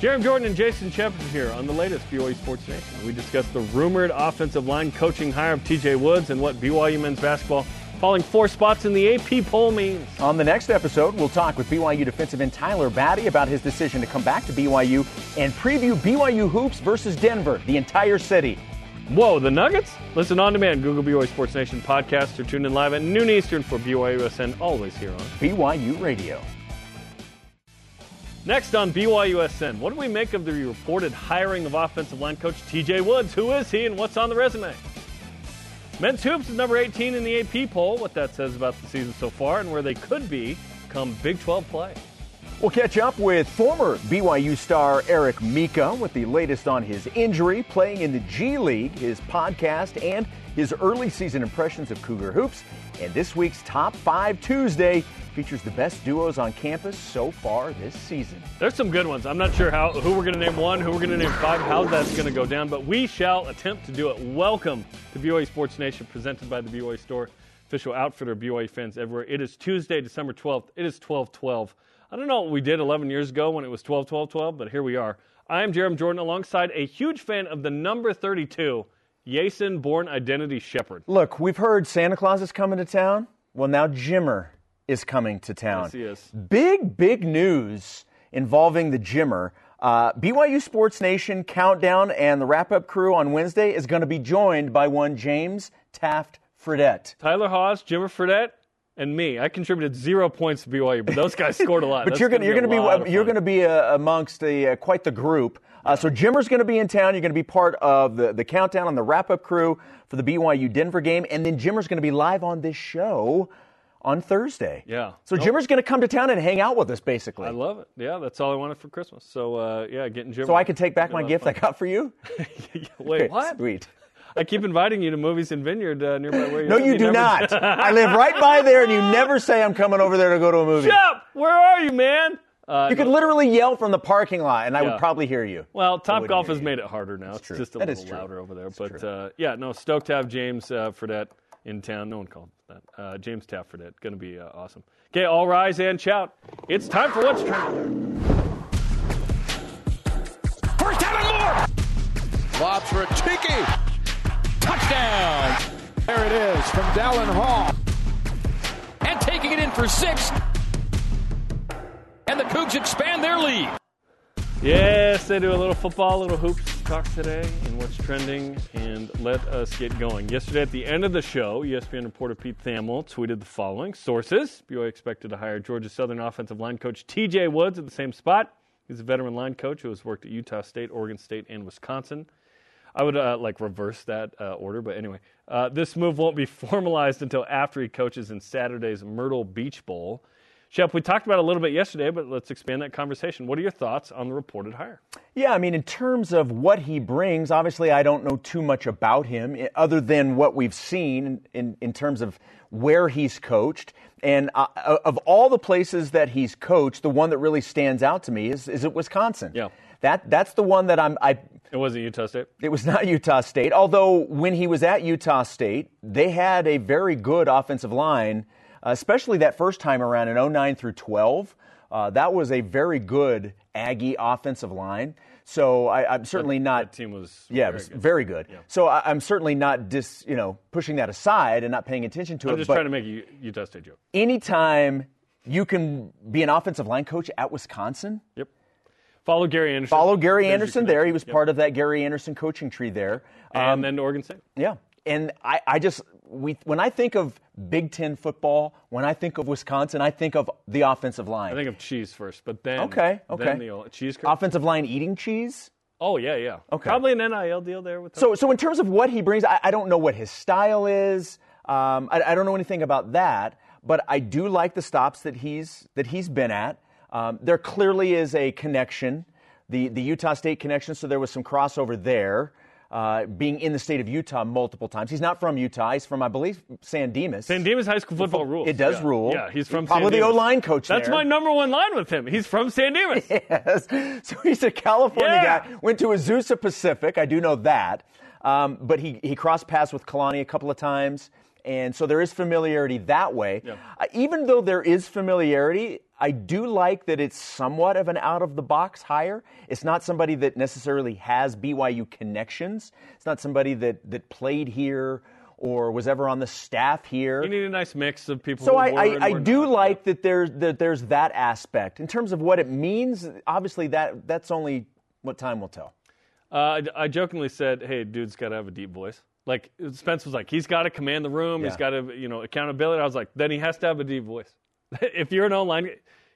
Jarom Jordan and Jason Shepard here on the latest BYU Sports Nation. We discuss the rumored offensive line coaching hire of TJ Woods and what BYU men's basketball falling four spots in the AP poll means. On the next episode, we'll talk with BYU defensive end Tyler Batty about his decision to come back to BYU and preview BYU hoops versus Denver, the entire city. Whoa, the Nuggets? Listen on demand, Google BYU Sports Nation podcast, or tune in live at noon Eastern for BYU USN, always here on BYU Radio. Next on BYUSN, what do we make of the reported hiring of offensive line coach TJ Woods? Who is he and what's on the resume? Men's Hoops is number 18 in the AP poll, what that says about the season so far and where they could be come Big 12 play. We'll catch up with former BYU star Eric Mika with the latest on his injury, playing in the G League, his podcast, and his early season impressions of Cougar Hoops. And this week's Top 5 Tuesday features the best duos on campus so far this season. There's some good ones. I'm not sure how who we're going to name one, who we're going to name five, how that's going to go down, but we shall attempt to do it. Welcome to BYU Sports Nation, presented by the BYU Store, official outfitter BYU fans everywhere. It is Tuesday, December 12th. It is 12:12. I don't know what we did 11 years ago when it was 12 12 12, but here we are. I am Jarom Jordan alongside a huge fan of the number 32, Jason Born Identity Shepherd. Look, we've heard Santa Claus is coming to town. Well, now Jimmer is coming to town. Yes, he is. Big, big news involving the Jimmer. Uh, BYU Sports Nation countdown and the wrap up crew on Wednesday is going to be joined by one James Taft Fredette. Tyler Haws, Jimmer Fredette, and me. I contributed zero points to BYU, but those guys scored a lot. but That's you're going to you're be going to of be you're going to be uh, amongst the uh, quite the group. Uh, so Jimmer's going to be in town. You're going to be part of the, the countdown and the wrap up crew for the BYU Denver game, and then Jimmer's going to be live on this show on Thursday. Yeah. So Nope. Jimmer's going to come to town and hang out with us, basically. I love it. Yeah, that's all I wanted for Christmas. So uh, yeah, getting Jimmer. so I can take back my gift I got for you. Wait, what? Sweet. I keep inviting you to movies in Vineyard uh, nearby where you No, live. you do never- not. I live right by there, and you never say I'm coming over there to go to a movie. Shep, where are you, man? Uh, You could literally yell from the parking lot, and I Yeah. would probably hear you. Well, Top Golf has you. made it harder now. it's true. just a That is little true. louder over there. That's but true. uh, yeah, no, stoked to have James uh, Fredette in town. No one called that. Uh, James Taft Fredette. Going to be uh, awesome. Okay, all rise and shout. It's time for what's trending. First down and more. Lobs for a Tiki. Touchdown. There it is from Dallin Hall. And taking it in for six. And the Cougs expand their lead. Yes, they do a little football, a little hoops talk today and what's trending, and let us get going. Yesterday at the end of the show, ESPN reporter Pete Thamel tweeted the following Sources BYU expected to hire Georgia Southern offensive line coach TJ Woods at the same spot. He's a veteran line coach who has worked at Utah State, Oregon State, and Wisconsin. I would uh, like reverse that uh, order, but anyway, uh, this move won't be formalized until after he coaches in Saturday's Myrtle Beach Bowl. Shep, we talked about it a little bit yesterday, but let's expand that conversation. What are your thoughts on the reported hire? Yeah, I mean, in terms of what he brings, obviously I don't know too much about him eh, other than what we've seen in, in terms of where he's coached. And uh, of all the places that he's coached, the one that really stands out to me is, is at Wisconsin. Yeah. That, that's the one that I'm, I, It wasn't Utah State. it was not Utah State, although when he was at Utah State, they had a very good offensive line, especially that first time around in 09 through 12. Uh, that was a very good Aggie offensive line. So I, I'm certainly not. That team was yeah, very was good. very good. So I, I'm certainly not dis, you know, pushing that aside and not paying attention to it. I'm just trying to make a U- Utah State joke. anytime you can be an offensive line coach at Wisconsin, Yep. Follow Gary Anderson. follow Gary Anderson there. He was Yep. part of that Gary Anderson coaching tree there. And then Oregon State. Yeah. And I, I just we when I think of Big Ten football, when I think of Wisconsin, I think of the offensive line. I think of cheese first, but then okay, okay. Then the cheese curd. offensive line eating cheese. Oh yeah, yeah. Okay. Probably an NIL deal there with. So so in terms of what he brings, I, I don't know what his style is. Um, I, I don't know anything about that, but I do like the stops that he's that he's been at. Um, there clearly is a connection, the the Utah State connection. So there was some crossover there. Uh, being in the state of Utah multiple times. He's not from Utah. He's from, I believe, San Dimas. San Dimas High School football rules. It does Yeah. rule. Yeah, he's from Probably the Dimas. O-line coach That's there. my number one line with him. He's from San Dimas. Yes. So he's a California Yeah. guy. Went to Azusa Pacific. I do know that. Um, but he, he crossed paths with Kalani a couple of times. And so there is familiarity that way. Yeah. Uh, even though there is familiarity, I do like that it's somewhat of an out of the box hire. It's not somebody that necessarily has BYU connections. It's not somebody that, that played here or was ever on the staff here. You need a nice mix of people. So I, I, I do not. like that there's that there's that aspect. In terms of what it means, obviously that that's only what time will tell. Uh, I, I jokingly said, "Hey, dude's got to have a deep voice." Like Spence was like, "He's got to command the room. He's got to, you know, accountability." I was like, "Then he has to have a deep voice. if you're an online,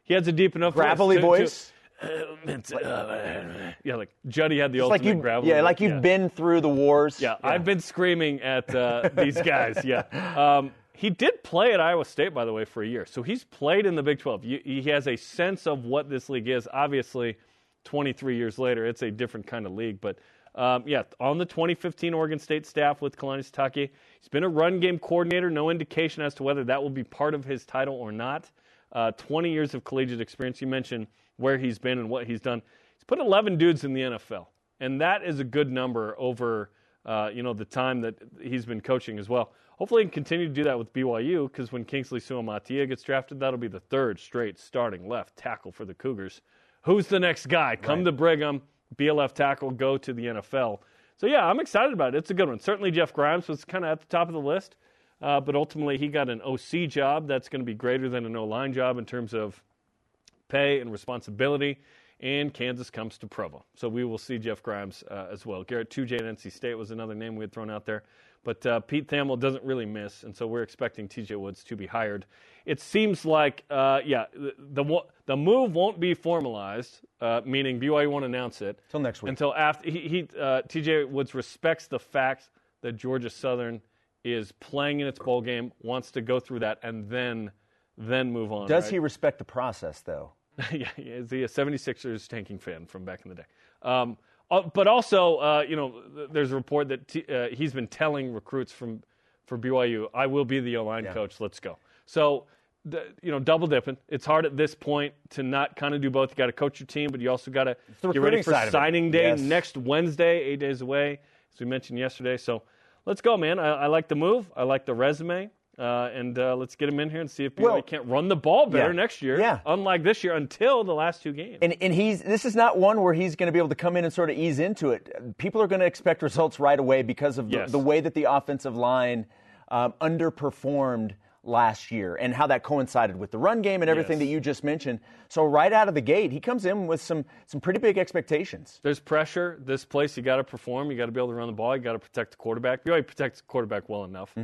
he has a deep enough Gravelly voice." to- voice. to- uh, yeah, like Juddy had the It's ultimate like you gravelly. yeah, like you've yeah. been through the wars. Yeah, I've been screaming at uh, these guys. Yeah. Um, he did play at Iowa State, by the way, for a year. So he's played in the Big 12. You- He has a sense of what this league is. Obviously, 23 years later, it's a different kind of league. But um, yeah, on the 2015 Oregon State staff with Kalani Sitake, he's been a run game coordinator. No indication as to whether that will be part of his title or not. Uh, 20 years of collegiate experience. You mentioned where he's been and what he's done. He's put 11 dudes in the NFL, and that is a good number over uh, you know the time that he's been coaching as well. Hopefully, he can continue to do that with BYU because when Kingsley Suamatia gets drafted, that'll be the third straight starting left tackle for the Cougars. Who's the next guy? Come to Brigham, be a left tackle, go to the NFL. So yeah, I'm excited about it. It's a good one. Certainly, Jeff Grimes was kind of at the top of the list, uh, but ultimately he got an OC job that's going to be greater than an O line job in terms of pay and responsibility. And Kansas comes to Provo. So we will see Jeff Grimes uh, as well. Garrett Tujague at NC State was another name we had thrown out there. But uh, Pete Thamel doesn't really miss, and so we're expecting TJ Woods to be hired. It seems like, uh, yeah, the, the the move won't be formalized, uh, meaning BYU won't announce it until next week. Until after he, he uh, TJ Woods respects the fact that Georgia Southern is playing in its bowl game, wants to go through that, and then then move on. Does right? he respect the process though? yeah, is he a 76ers tanking fan from back in the day. Um, uh, but also, uh, you know, there's a report that t- uh, he's been telling recruits from for BYU, "I will be the O-line coach. Let's go." So, the, you know, double dipping. It's hard at this point to not kind of do both. You got to coach your team, but you also got to get ready for side of it. signing day Yes. next Wednesday, eight days away, as we mentioned yesterday. So, let's go, man. I, I like the move. I like the resume. Uh, and uh, let's get him in here and see if BYU Well- can't run the ball better Yeah. next year. Yeah. Unlike this year, until the last two games. And, and he's this is not one where he's going to be able to come in and sort of ease into it. People are going to expect results right away because of the, Yes. the way that the offensive line um, underperformed last year and how that coincided with the run game and everything Yes. that you just mentioned. So right out of the gate, he comes in with some some pretty big expectations. There's pressure. This place, you got to perform. You got to be able to run the ball. You got to protect the quarterback. BYU protects the quarterback well enough.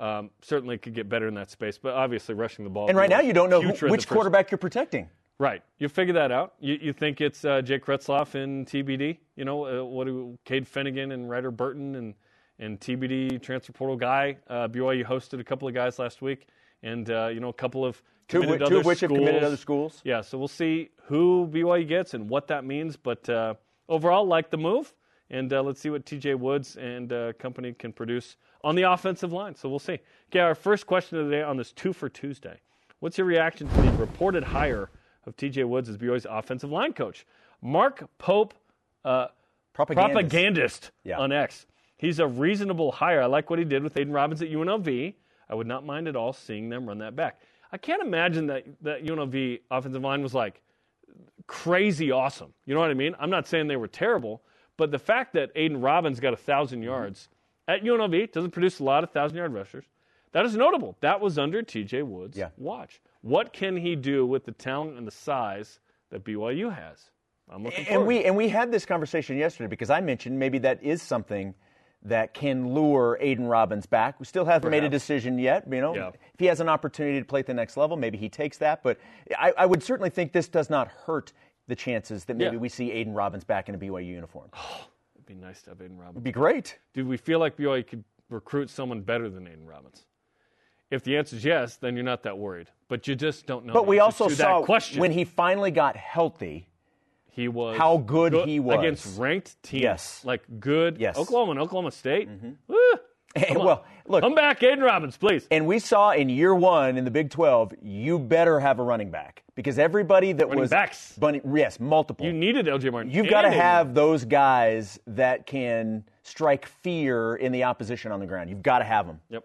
Um, certainly could get better in that space, but obviously rushing the ball. And right now, you don't know who, which first- quarterback you're protecting. Right. You figure that out. You, you think it's uh, Jake Retzlaff in TBD? You know, uh, what do Cade Fennegan and Ryder Burton and and TBD transfer portal guy? Uh, BYU hosted a couple of guys last week, and uh, you know, a couple of Two of which- two other of which have schools. committed other schools. Yeah, so we'll see who BYU gets and what that means. But uh, overall, like the move, and uh, let's see what TJ Woods and uh, company can produce on the offensive line. So we'll see. Okay, our first question of the day on this two for Tuesday. What's your reaction to the reported hire of TJ Woods as BYU's offensive line coach? Mark Pope, uh, Propagandist. propagandist Yeah. on X. He's a reasonable hire. I like what he did with Aidan Robbins at UNLV. I would not mind at all seeing them run that back. I can't imagine that that UNLV offensive line was like crazy awesome. You know what I mean? I'm not saying they were terrible, but the fact that Aidan Robbins got a thousand yards at UNLV doesn't produce a lot of thousand yard rushers. That is notable. That was under TJ Woods' Yeah. watch. What can he do with the talent and the size that BYU has? I'm looking And forward. we and we had this conversation yesterday because I mentioned maybe that is something that can lure Aidan Robbins back. We still haven't made a decision yet. You know, Yeah. if he has an opportunity to play at the next level, maybe he takes that. But I, I would certainly think this does not hurt the chances that maybe Yeah. we see Aidan Robbins back in a BYU uniform. Oh, Be nice to have Aidan Robbins. It'd be great. Do we feel like BYU could recruit someone better than Aidan Robbins? If the answer is yes, then you're not that worried. But you just don't know. But we also saw when he finally got healthy. he was how good he was. against ranked teams. Yes. like good. Yes. Mm-hmm. Oklahoma and Oklahoma State. Woo! Well, look, come back, Aidan Robbins, please. And we saw in year one in the Big 12, you better have a running back because everybody that Running was backs. Bunny, yes, multiple. You needed LJ Martin. You've got to have those guys that can strike fear in the opposition on the ground. You've got to have them. Yep.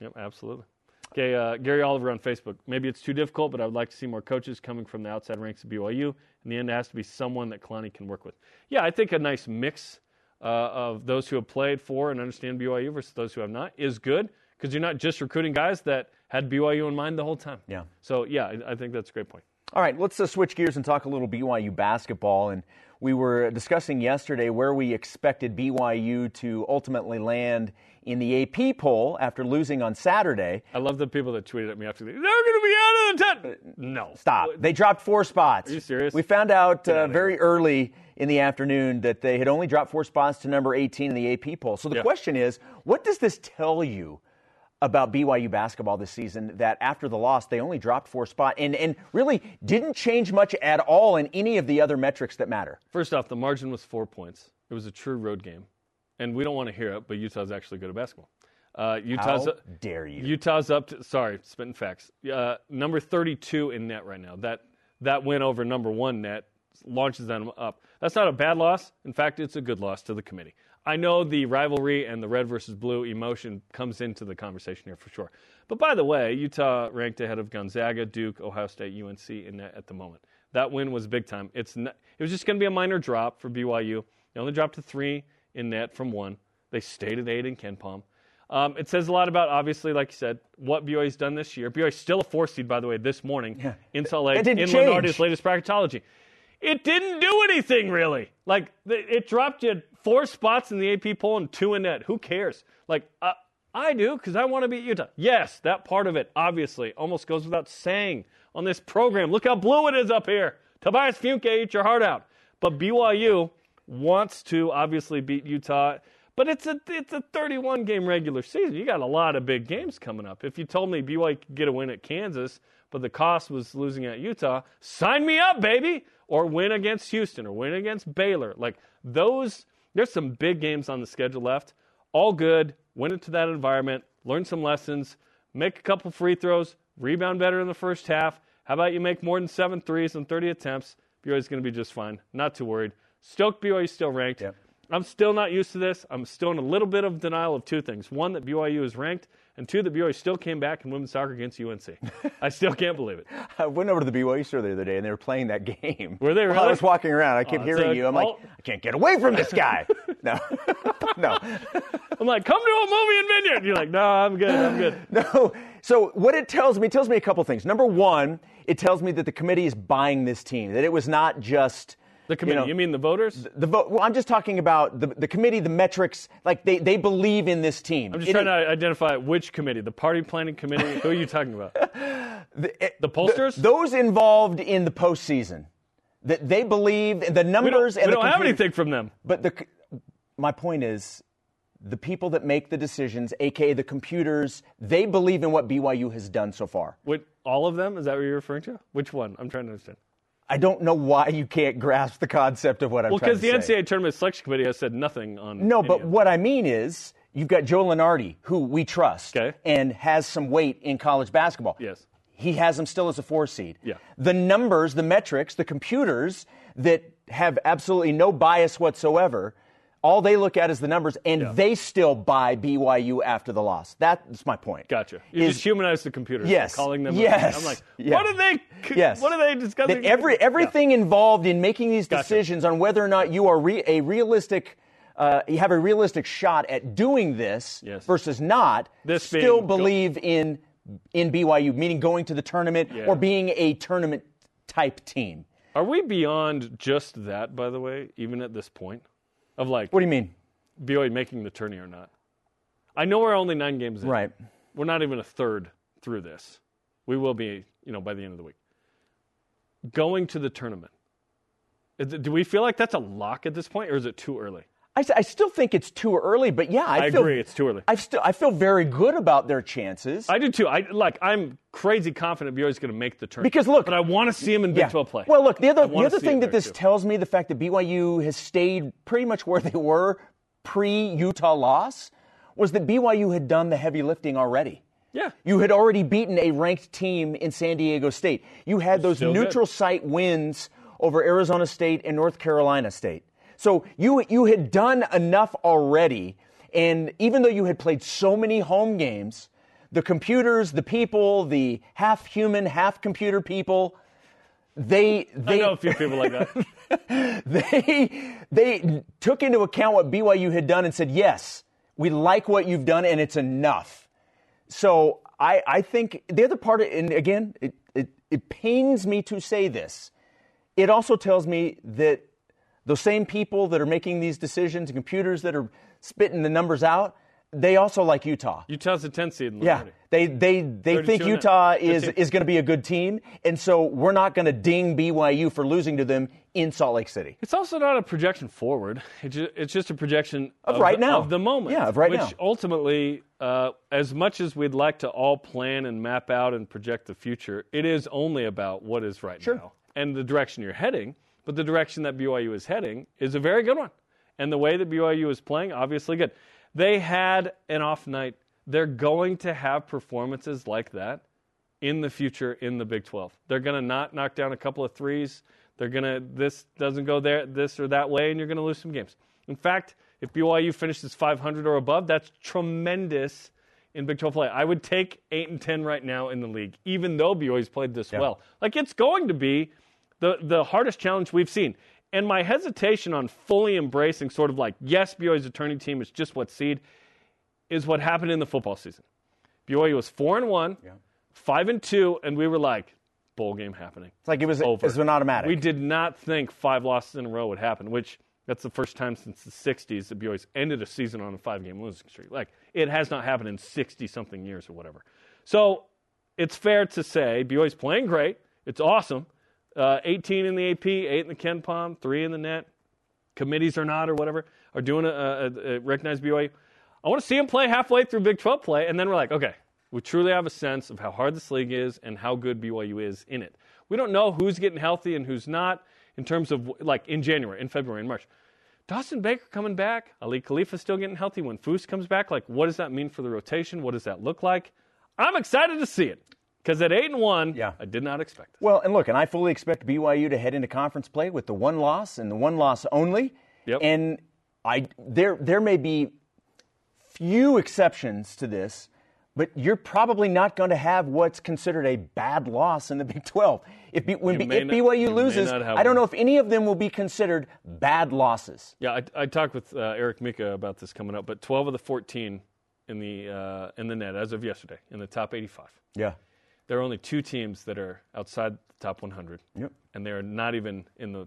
Yep, absolutely. Okay, uh, Gary Oliver on Facebook. Maybe it's too difficult, but I would like to see more coaches coming from the outside ranks of BYU. In the end, it has to be someone that Kalani can work with. Yeah, I think a nice mix uh, of those who have played for and understand BYU versus those who have not is good because you're not just recruiting guys that had BYU in mind the whole time. Yeah. So yeah, I, I think that's a great point. All right, let's uh, switch gears and talk a little BYU basketball. And we were discussing yesterday where we expected BYU to ultimately land in the AP poll after losing on Saturday. I love the people that tweeted at me after the, they're going to be out of the ten. No, Stop. They dropped four spots. Are you serious? We found out uh, very early in the afternoon that they had only dropped four spots to number 18 in the AP poll. So the Yeah. question is, what does this tell you about BYU basketball this season that after the loss they only dropped four spots and, and really didn't change much at all in any of the other metrics that matter? First off, the margin was four points. It was a true road game, and we don't want to hear it, but Utah's actually good at basketball. Uh, Utah's How dare you? Utah's up. To, sorry, spitting facts. Uh, number 32 in net right now. That that win over number one net launches them up. That's not a bad loss. In fact, it's a good loss to the committee. I know the rivalry and the red versus blue emotion comes into the conversation here for sure. But by the way, Utah ranked ahead of Gonzaga, Duke, Ohio State, UNC in net at the moment. That win was big time. It's not, it was just going to be a minor drop for BYU. They only dropped to three in net from one. They stayed at eight in KenPom. Um, it says a lot about, obviously, like you said, what BYU's done this year. BYU's still a four seed, by the way, this morning in Salt Lake, in change. Lunardi's latest bracketology. It didn't do anything really. Like it dropped you four spots in the AP poll and two in net. Who cares? Like uh, I do because I want to beat Utah. Yes, that part of it obviously almost goes without saying on this program. Look how blue it is up here. Tobias Funke, eat your heart out. But BYU wants to obviously beat Utah. But it's a it's a 31 game regular season. You got a lot of big games coming up. If you told me BYU could get a win at Kansas, but the cost was losing at Utah, sign me up, baby. Or win against Houston or win against Baylor. Like those, there's some big games on the schedule left. All good. Went into that environment, learn some lessons, make a couple free throws, rebound better in the first half. How about you make more than seven threes on 30 attempts? BYU's going to be just fine. Not too worried. Stoked BYU still ranked. Yep. I'm still not used to this. I'm still in a little bit of denial of two things. One, that BYU is ranked, and two, the BYU still came back in women's soccer against UNC. I still can't believe it. I went over to the BYU store the other day and they were playing that game. Were they While I was walking around. I kept Oh, hearing so- you. I'm like. I can't get away from this guy. no, no. I'm like, come to a movie in Vineyard. You're like, no, I'm good. I'm good. No. So what it tells me, it tells me a couple things. Number one, it tells me that the committee is buying this team. That it was not just The committee. You, You, mean the voters? the vote. Well, I'm just talking about the, the committee, the metrics. Like they, they believe in this team. I'm just It- trying to identify which committee. The party planning committee. Who are you talking about? the, it- The pollsters? those involved in the postseason. That they believe the We don't, numbers we and the don't have anything from them. But the, my point is, the people that make the decisions, aka the computers, they believe in what BYU has done so far. What, all of them? Is that what you're referring to? Which one? I'm trying to understand. I don't know why you can't grasp the concept of what I'm saying. Well, trying because the say. NCAA tournament selection committee has said nothing on. No, but what I mean is, you've got Joe Lunardi, who we trust Okay. and has some weight in college basketball. Yes. He has him still as a four seed. Yeah. The numbers, the metrics, the computers that have absolutely no bias whatsoever, all they look at is the numbers, and Yeah. they still buy BYU after the loss. That's my point. Gotcha. You Is- just humanize the computers. by Yes. Calling them. Yes. I'm like, Yeah. what are they? Yes. What are they discussing? That every everything involved in making these Gotcha. decisions on whether or not you are re, a realistic, uh, you have a realistic shot at doing this Yes. versus not, This still being go- believe in in BYU, meaning going to the tournament Yeah. or being a tournament type team. Are we beyond just that? By the way, even at this point, of like What do you mean? BYU making the tourney or not? I know we're only nine games in. Right. We're not even a third through this. We will be, you know, by the end of the week. Going to the tournament. Do we feel like that's a lock at this point, or is it too early? I, I still think it's too early, but yeah, I, I feel, agree, it's too early. I still I feel very good about their chances. I do too. I like. I'm crazy confident BYU is going to make the tournament. Because look- but I want to see him in Big 12 play. Well, look, the other, the other thing that this too. tells me, the fact that BYU has stayed pretty much where they were pre Utah loss, was that BYU had done the heavy lifting already. yeah, You had already beaten a ranked team in San Diego State. You had those Still good. neutral site wins over Arizona State and North Carolina State. So you you had done enough already, and even though you had played so many home games, the computers, the people, the half human, half computer people, they they I know a few people like that. they they took into account what BYU had done and said, "Yes, we like what you've done, and it's enough." So I I think the other part, and again, it it, it pains me to say this. It also tells me that those same people that are making these decisions and computers that are spitting the numbers out, they also like Utah. Utah's a 10 seed. In the Yeah, they they they think Utah is is going to be a good team, and so we're not going to ding BYU for losing to them in Salt Lake City. It's also not a projection forward. It's just, it's just a projection Of of, right the, now. of the moment. Yeah, of right which now. ultimately, uh, as much as we'd like to all plan and map out and project the future, it is only about what is right Sure. now and the direction you're heading. But the direction that BYU is heading is a very good one, and the way that BYU is playing, obviously good. They had an off night. They're going to have performances like that in the future in the Big 12. They're going to not knock down a couple of threes. They're going to this doesn't go there this or that way and you're going to lose some games. In fact, if BYU finishes 500 or above, that's tremendous in Big 12 play. I would take 8 and 10 right now in the league even though BYU's played this well. Like it's going to be the the hardest challenge we've seen. And my hesitation on fully embracing sort of like yes, BYU's attorney team, is just what seed is what happened in the football season. BYU was 4 and 1 five and two, and we were like, bowl game happening. It's like it was Over. it was an automatic. We did not think five losses in a row would happen, which that's the first time since the 60s that BYU's ended a season on a five game losing streak. Like, it has not happened in 60 something years or whatever. So it's fair to say BYU's playing great. It's awesome. Uh, 18 in the AP, 8 in the KenPom, 3 in the net. Committees or not, or whatever, are doing a, a, a recognized BYU. I want to see them play halfway through Big 12 play, and then we're like, okay, we truly have a sense of how hard this league is and how good BYU is in it. We don't know who's getting healthy and who's not in terms of like in January, in February, in March. Dawson Baker coming back, Aly Khalifa still getting healthy. When Foose comes back, like what does that mean for the rotation? What does that look like? I'm excited to see it because at eight and one, Yeah. I did not expect it. Well, and look, and I fully expect BYU to head into conference play with the one loss and the one loss only. Yep. And I there there may be few exceptions to this, but you're probably not going to have what's considered a bad loss in the Big 12. If, B, when if not- BYU you loses, I don't know if any of them will be considered bad losses. Yeah, I, I talked with uh, Eric Mika about this coming up, but 12 of the 14 in the uh, in the net as of yesterday in the top 85. Yeah. There are only two teams that are outside the top 100, Yep. and they are not even in the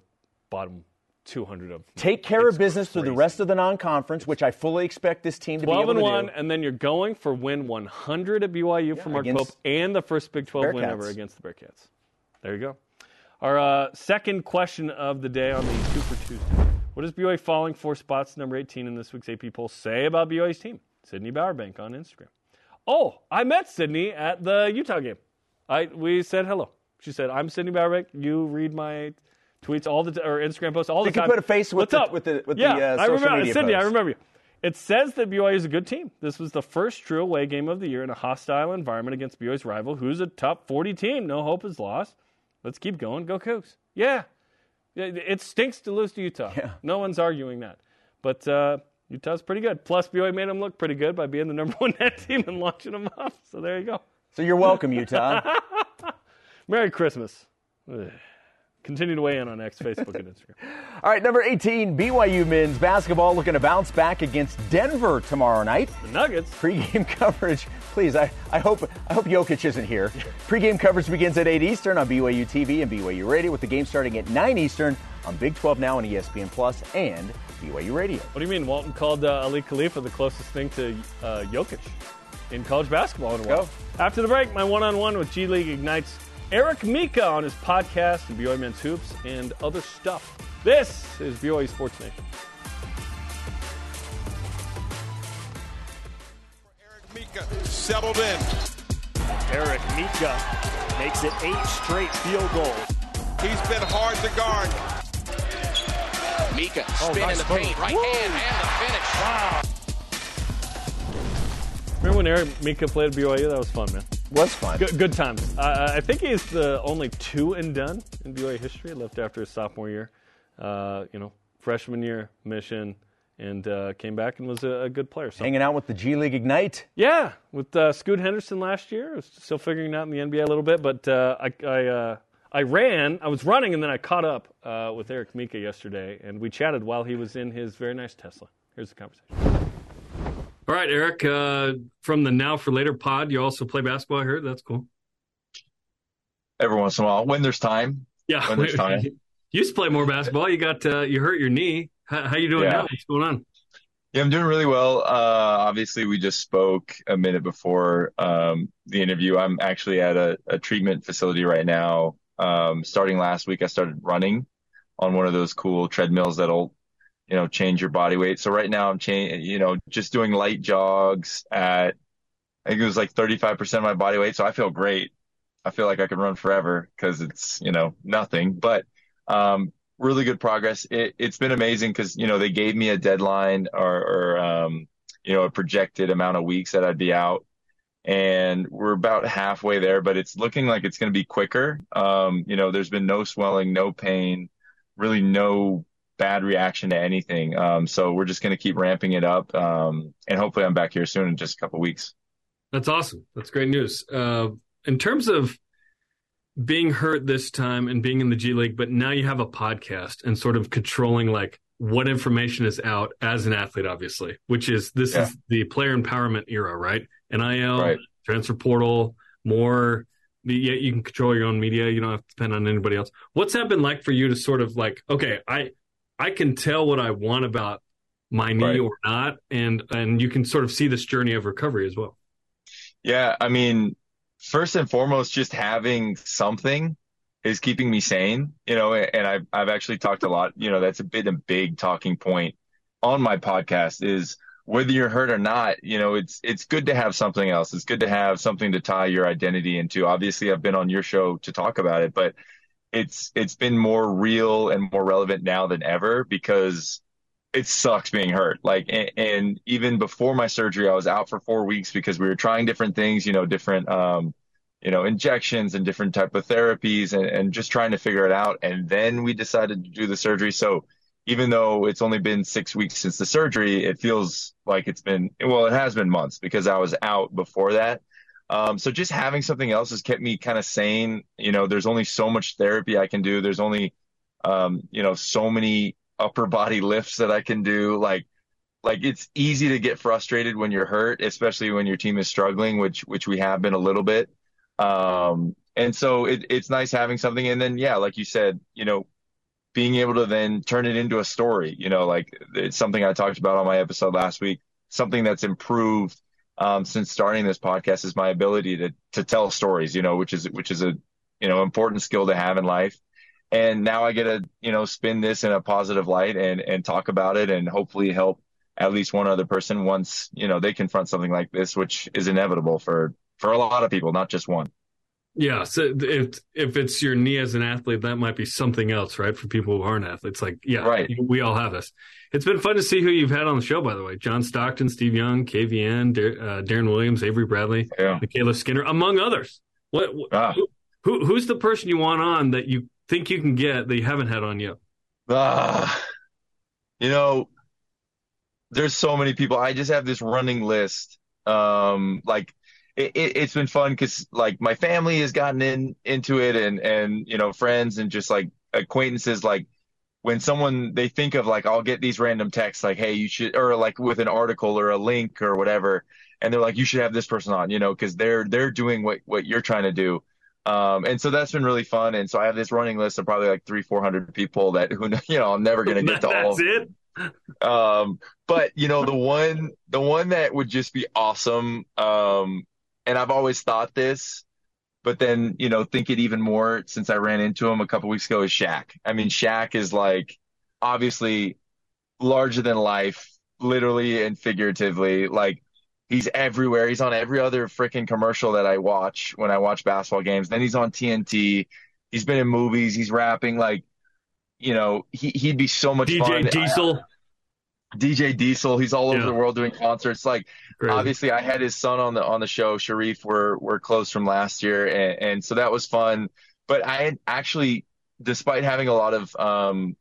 bottom 200 of. Take care of business through the rest of the non-conference, which I fully expect this team to be 12 able and to one, do. and then you're going for win 100 at BYU for Mark Pope and the first Big 12 win ever against the Bearcats. There you go. Our uh, second question of the day on the Super Tuesday. What does BYU falling four spots, number 18 in this week's AP poll, say about BYU's team? Sydney Bowerbank on Instagram. Oh, I met Sydney at the Utah game. I we said hello. She said, "I'm Sydney Bowerbank. You read my tweets all the t- or Instagram posts all the you time." put a face with What's the- up with the- with the, yeah, uh, I remember media Sydney. I remember you. It says that BYU is a good team. This was the first true away game of the year in a hostile environment against BYU's rival, who's a top 40 team. No hope is lost. Let's keep going. Go Cougs. Yeah. Yeah, It stinks to lose to Utah. No one's arguing that. But uh, Utah's pretty good. Plus, BYU made them look pretty good by being the number one net team and launching them off. So there you go. So you're welcome, Utah. Merry Christmas. Ugh. Continue to weigh in on X, Facebook, and Instagram. All right, number 18, BYU men's basketball looking to bounce back against Denver tomorrow night. The Nuggets. Pregame coverage, please. I, I hope I hope Jokic isn't here. Pre-game coverage begins at 8 Eastern on BYU TV and BYU Radio, with the game starting at 9 Eastern on Big 12 Now and ESPN Plus and BYU Radio. What do you mean? Walton called uh, Aly Khalifa the closest thing to uh, Jokic in college basketball in a while. Go. After the break, my one-on-one with G League Ignites Eric Mika on his podcast and BYU Men's Hoops and other stuff. This is BYU Sports Nation. Eric Mika settled in. Eric Mika makes it eight straight field goals. He's been hard to guard. Mika oh, spin nice in the paint, right hand, and the finish. Remember when Eric Mika played at BYU? That was fun, man. Was fun. Good, good times. Uh, I think he's the only two and done in BYU history. Left after his sophomore year. Uh, you know, freshman year, Mission, and uh, came back and was a, a, good player. So, Hanging out with the G League Ignite. Yeah, with uh, Scoot Henderson last year. I was Still figuring out in the NBA a little bit, but uh, I I, uh, I, ran. I was running, and then I caught up uh, with Eric Mika yesterday, and we chatted while he was in his very nice Tesla. Here's the conversation. All right, Eric, uh, from the Now for Later pod, you also play basketball. I heard that's cool. Every once in a while, when there's time. Yeah, when there's time. You used to play more basketball. You got you hurt your knee. How, how you doing yeah. now? What's going on? Yeah, I'm doing really well. Uh, obviously, we just spoke a minute before um, the interview. I'm actually at a, a treatment facility right now. Um, starting last week, I started running on one of those cool treadmills that'll, you know, change your body weight. So right now, I'm changing, you know, just doing light jogs at, I think it was like 35% of my body weight. So I feel great. I feel like I can run forever because it's, you know, nothing. But um, really good progress. It, has been amazing because you know they gave me a deadline or, or um, you know a projected amount of weeks that I'd be out, and we're about halfway there. But it's looking like it's going to be quicker. Um, you know, there's been no swelling, no pain, really no bad reaction to anything. Um, so we're just going to keep ramping it up, um, and hopefully I'm back here soon in just a couple weeks. That's awesome. That's great news. Uh, in terms of being hurt this time and being in the G League, but now you have a podcast and sort of controlling like what information is out as an athlete, obviously, which is this yeah. is the player empowerment era, right? NIL, right. transfer portal, more. Yeah, you can control your own media. You don't have to depend on anybody else. What's that been like for you to sort of like, okay, I I can tell what I want about my knee right. or not, and and you can sort of see this journey of recovery as well. Yeah, I mean, first and foremost, just having something is keeping me sane, you know, and I've, I've actually talked a lot, you know, that's a bit a big talking point on my podcast is whether you're hurt or not, you know, it's, it's good to have something else. It's good to have something to tie your identity into. Obviously I've been on your show to talk about it, but it's, it's been more real and more relevant now than ever because it sucks being hurt. Like, and, and, even before my surgery, I was out for four weeks because we were trying different things, you know, different, um, you know, injections and different type of therapies and, and just trying to figure it out. And then we decided to do the surgery. So even though it's only been six weeks since the surgery, it feels like it's been, well, it has been months because I was out before that. Um, so just having something else has kept me kind of sane. You know, there's only so much therapy I can do. There's only, um, you know, so many upper body lifts that I can do. Like, like it's easy to get frustrated when you're hurt, especially when your team is struggling, which which we have been a little bit. Um, and so it, it's nice having something. And then yeah, like you said, you know, being able to then turn it into a story. You know, like it's something I talked about on my episode last week. Something that's improved um, since starting this podcast is my ability to to tell stories. You know, which is which is a you know important skill to have in life and now I get to you know spin this in a positive light and and talk about it and hopefully help at least one other person once you know they confront something like this, which is inevitable for for a lot of people, not just one. Yeah, so if if it's your knee as an athlete, that might be something else, right? For people who aren't athletes, like yeah, right. We all have this. It's been fun to see who you've had on the show, by the way. John Stockton, Steve Young, KVN, Dar- uh, Deron Williams, Avery Bradley, yeah. Michaela Skinner, among others. What, ah. who, who, who's the person you want on that you think you can get that you haven't had on yet? Uh, you know, there's so many people. I just have this running list. Um, like it, it, has been fun because like my family has gotten in into it, and and you know friends and just like acquaintances. Like when someone they think of like I'll get these random texts like, hey, you should, or like with an article or a link or whatever, and they're like, you should have this person on, you know, because they're they're doing what what you're trying to do. Um, and so that's been really fun. And so I have this running list of probably like three, 400 people that who, you know, I'm never going to get to all. That's it. Um, but you know, the one, the one that would just be awesome. Um, and I've always thought this, but then, you know, think it even more since I ran into him a couple weeks ago is Shaq. I mean, Shaq is like obviously larger than life, literally and figuratively. Like he's everywhere. He's on every other freaking commercial that I watch when I watch basketball games. Then he's on TNT. He's been in movies. He's rapping. Like, you know, he he'd be so much better. DJ fun. Diesel. DJ Diesel. He's all over yeah. the world doing concerts. Like, obviously, I had his son on the on the show. Shareef, we're we're close from last year, and, and so that was fun. But I had actually, despite having a lot of um,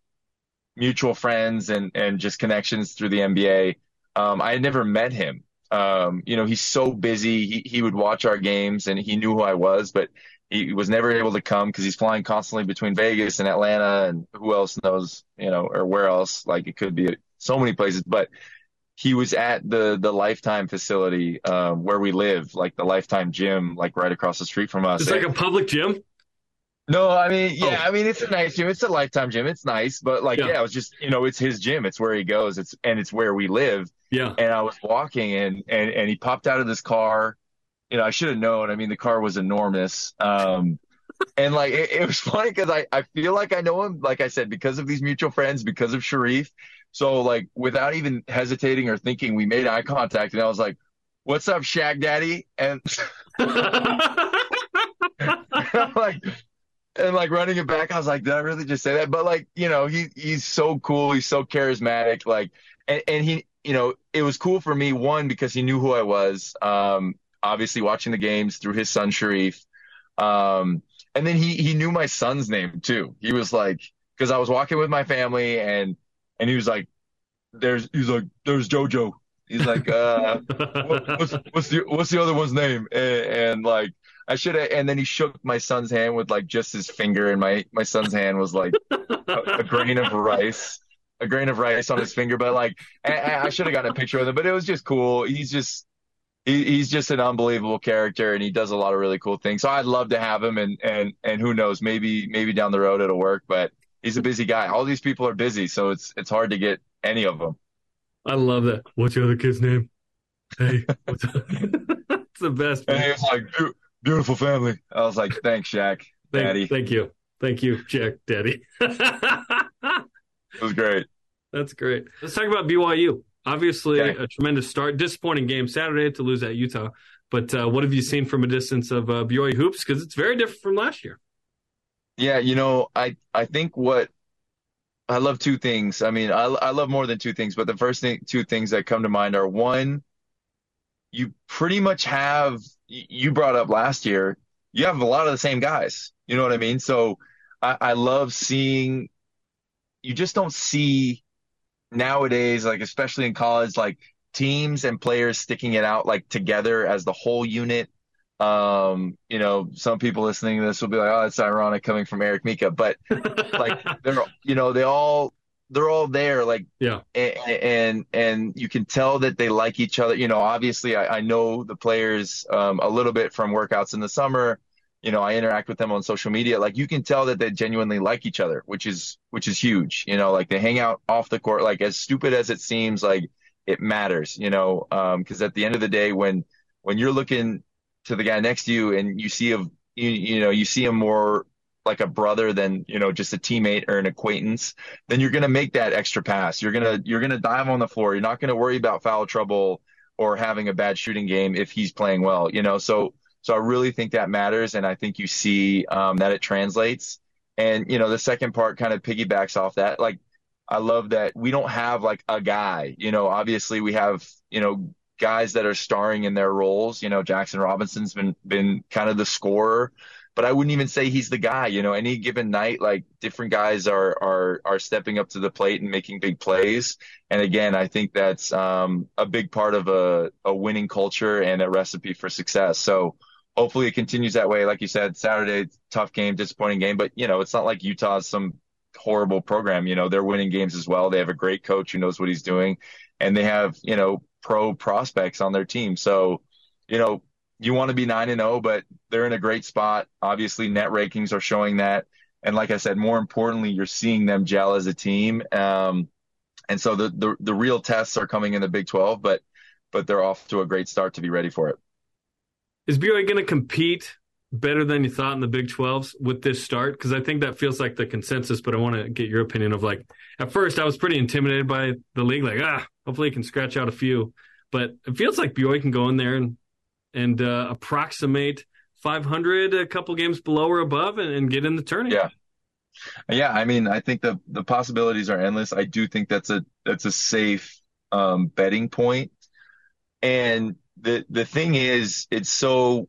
mutual friends and and just connections through the NBA. Um, I had never met him. Um, you know, he's so busy. He he would watch our games and he knew who I was, but he was never able to come because he's flying constantly between Vegas and Atlanta and who else knows, you know, or where else. Like it could be so many places, but he was at the the Lifetime facility um, where we live, like the Lifetime gym, like right across the street from us. It's like a public gym. No, I mean, yeah, Oh. I mean, it's a nice gym. It's a Lifetime gym. It's nice, but like, Yeah. yeah, it was just, you know, it's his gym. It's where he goes. It's and it's where we live. Yeah. And I was walking and and and he popped out of this car. You know, I should have known. I mean, the car was enormous. Um, and like it, it was funny because I I feel like I know him. Like I said, because of these mutual friends, because of Shareef. So like, without even hesitating or thinking, we made eye contact, and I was like, "What's up, Shaq Daddy?" And like, and like running it back, I was like, did I really just say that? But like, you know, he he's so cool, he's so charismatic, like, and, and he, you know, it was cool for me one because he knew who I was. Um, obviously watching the games through his son Shareef, um, and then he he knew my son's name too. He was like, because I was walking with my family, and and he was like, there's he's like, there's JoJo. He's like, uh, what, what's what's the what's the other one's name? And, and like I should have. And then he shook my son's hand with like just his finger, and my my son's hand was like a, a grain of rice, a grain of rice on his finger. But like I, I should have gotten a picture with him. But it was just cool. He's just he, he's just an unbelievable character, and he does a lot of really cool things. So I'd love to have him, and and and who knows, maybe maybe down the road it'll work. But he's a busy guy. All these people are busy, so it's it's hard to get any of them. I love that. What's your other kid's name? Hey, what's That's the best. And he was like, beautiful family. I was like, thanks, Shaq, Thank, Daddy. thank you. Thank you, Shaq Daddy. It was great. That's great. Let's talk about BYU. Obviously, Okay. a tremendous start. Disappointing game Saturday to lose at Utah. But uh, what have you seen from a distance of uh, BYU hoops? Because it's very different from last year. Yeah, you know, I I think what I love two things. I mean, I I love more than two things, but the first thing two things that come to mind are one, you pretty much have you brought up last year, you have a lot of the same guys. You know what I mean? So I, I love seeing you just don't see nowadays, like especially in college, like teams and players sticking it out like together as the whole unit. Um, you know, some people listening to this will be like, "Oh, it's ironic coming from Eric Mika," but like they're, you know, they all they're all there, like, Yeah. a- a- and and you can tell that they like each other. You know, obviously, I, I know the players um, a little bit from workouts in the summer. You know, I interact with them on social media. Like, you can tell that they genuinely like each other, which is which is huge. You know, like they hang out off the court. Like, as stupid as it seems, like it matters. You know, because at the end of the day, when when you're looking to the guy next to you and you see a you, you know you see him more like a brother than you know just a teammate or an acquaintance then you're going to make that extra pass. You're going to you're going to dive on the floor. You're not going to worry about foul trouble or having a bad shooting game if he's playing well you know? So so I really think that matters and I think you see um, that it translates. And you know the second part kind of piggybacks off that. Like I love that we don't have like a guy you know? Obviously we have you know guys that are starring in their roles. You know, Jaxson Robinson's been been kind of the scorer, but I wouldn't even say he's the guy. You know, any given night, like different guys are are are stepping up to the plate and making big plays. And again, I think that's um, a big part of a a winning culture and a recipe for success. So hopefully it continues that way. Like you said, Saturday tough game, disappointing game, but you know, it's not like Utah's some horrible program. You know, they're winning games as well. They have a great coach who knows what he's doing, and they have you know pro prospects on their team. So, you know, you want to be 9 and 0, but they're in a great spot. Obviously, net rankings are showing that. And like I said, more importantly, you're seeing them gel as a team. Um, and so the, the, the real tests are coming in the Big 12, but, but they're off to a great start to be ready for it. Is BYU going to compete better than you thought in the Big 12s with this start? Because I think that feels like the consensus, but I want to get your opinion of like, at first I was pretty intimidated by the league, like, ah, hopefully he can scratch out a few. But it feels like BYU can go in there and, and uh, approximate 500, a couple games below or above, and, and get in the tournament. Yeah. Yeah, I mean, I think the the possibilities are endless. I do think that's a that's a safe um, betting point. And the the thing is, it's so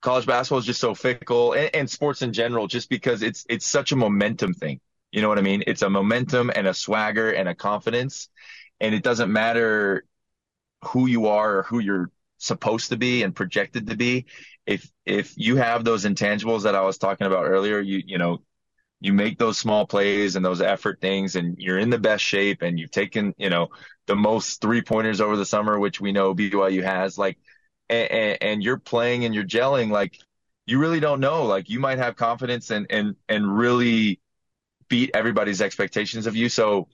college basketball is just so fickle, and, and sports in general, just because it's it's such a momentum thing. You know what I mean? It's a momentum and a swagger and a confidence. And it doesn't matter who you are or who you're supposed to be and projected to be. If, if you have those intangibles that I was talking about earlier, you, you know, you make those small plays and those effort things and you're in the best shape and you've taken, you know, the most three pointers over the summer, which we know BYU has like, and, and you're playing and you're gelling, like you really don't know. Like you might have confidence and, and, and really beat everybody's expectations of you. So,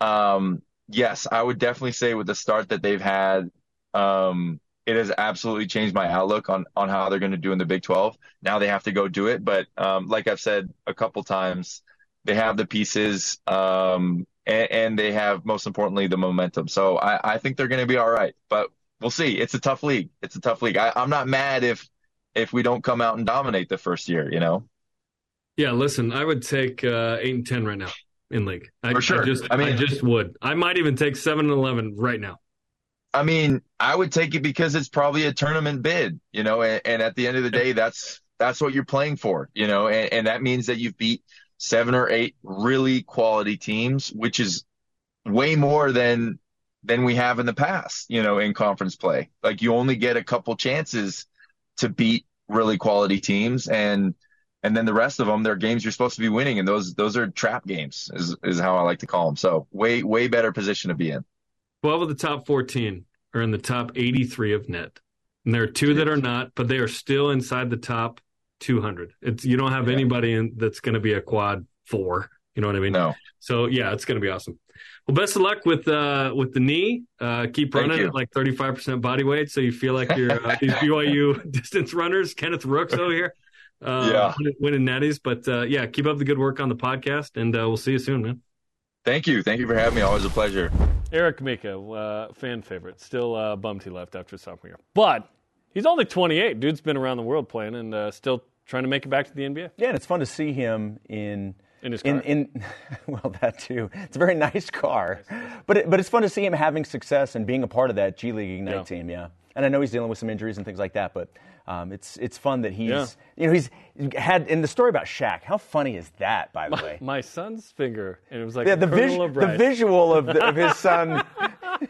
um, yes, I would definitely say with the start that they've had, um, it has absolutely changed my outlook on on how they're going to do in the Big 12. Now they have to go do it, but um, like I've said a couple times, they have the pieces, um, and, and, they have most importantly the momentum. So I, I think they're going to be all right, but we'll see. It's a tough league. It's a tough league. I, I'm not mad if if we don't come out and dominate the first year. You know. Yeah, listen, I would take uh, eight and ten right now in league. I, For sure. I just, I mean, I just would. I might even take seven and eleven right now. I mean, I would take it because it's probably a tournament bid, you know, and, and at the end of the day, that's that's what you're playing for, you know, and, and that means that you've beat seven or eight really quality teams, which is way more than than we have in the past, you know, in conference play. Like you only get a couple chances to beat really quality teams and and then the rest of them they're games you're supposed to be winning and those those are trap games is is how I like to call them. So way way better position to be in. 12 of the top 14 are in the top 83 of net. And there are two that are not, but they are still inside the top 200. It's you don't have yeah. anybody in that's going to be a quad 4, you know what I mean? No. So yeah, it's going to be awesome. Well, best of luck with uh with the knee. Uh keep running at like 35% body weight so you feel like you're uh, these BYU distance runners, Kenneth Rooks over here. Uh, yeah. winning, winning natties, but uh, yeah, keep up the good work on the podcast and uh, we'll see you soon, man. Thank you. Thank you for having me. Always a pleasure. Eric Mika, uh, fan favorite. Still uh, bummed he left after sophomore year. But he's only 28. Dude's been around the world playing and uh, still trying to make it back to the NBA. Yeah, and it's fun to see him in. In his car. In, in, well, that too. It's a very nice car, but it, but it's fun to see him having success and being a part of that G League Ignite yeah. team. Yeah, and I know he's dealing with some injuries and things like that, but um, it's it's fun that he's yeah. you know he's had in the story about Shaq. How funny is that, by the my, way? My son's finger, and it was like yeah, the, vis- the visual of, the, of his son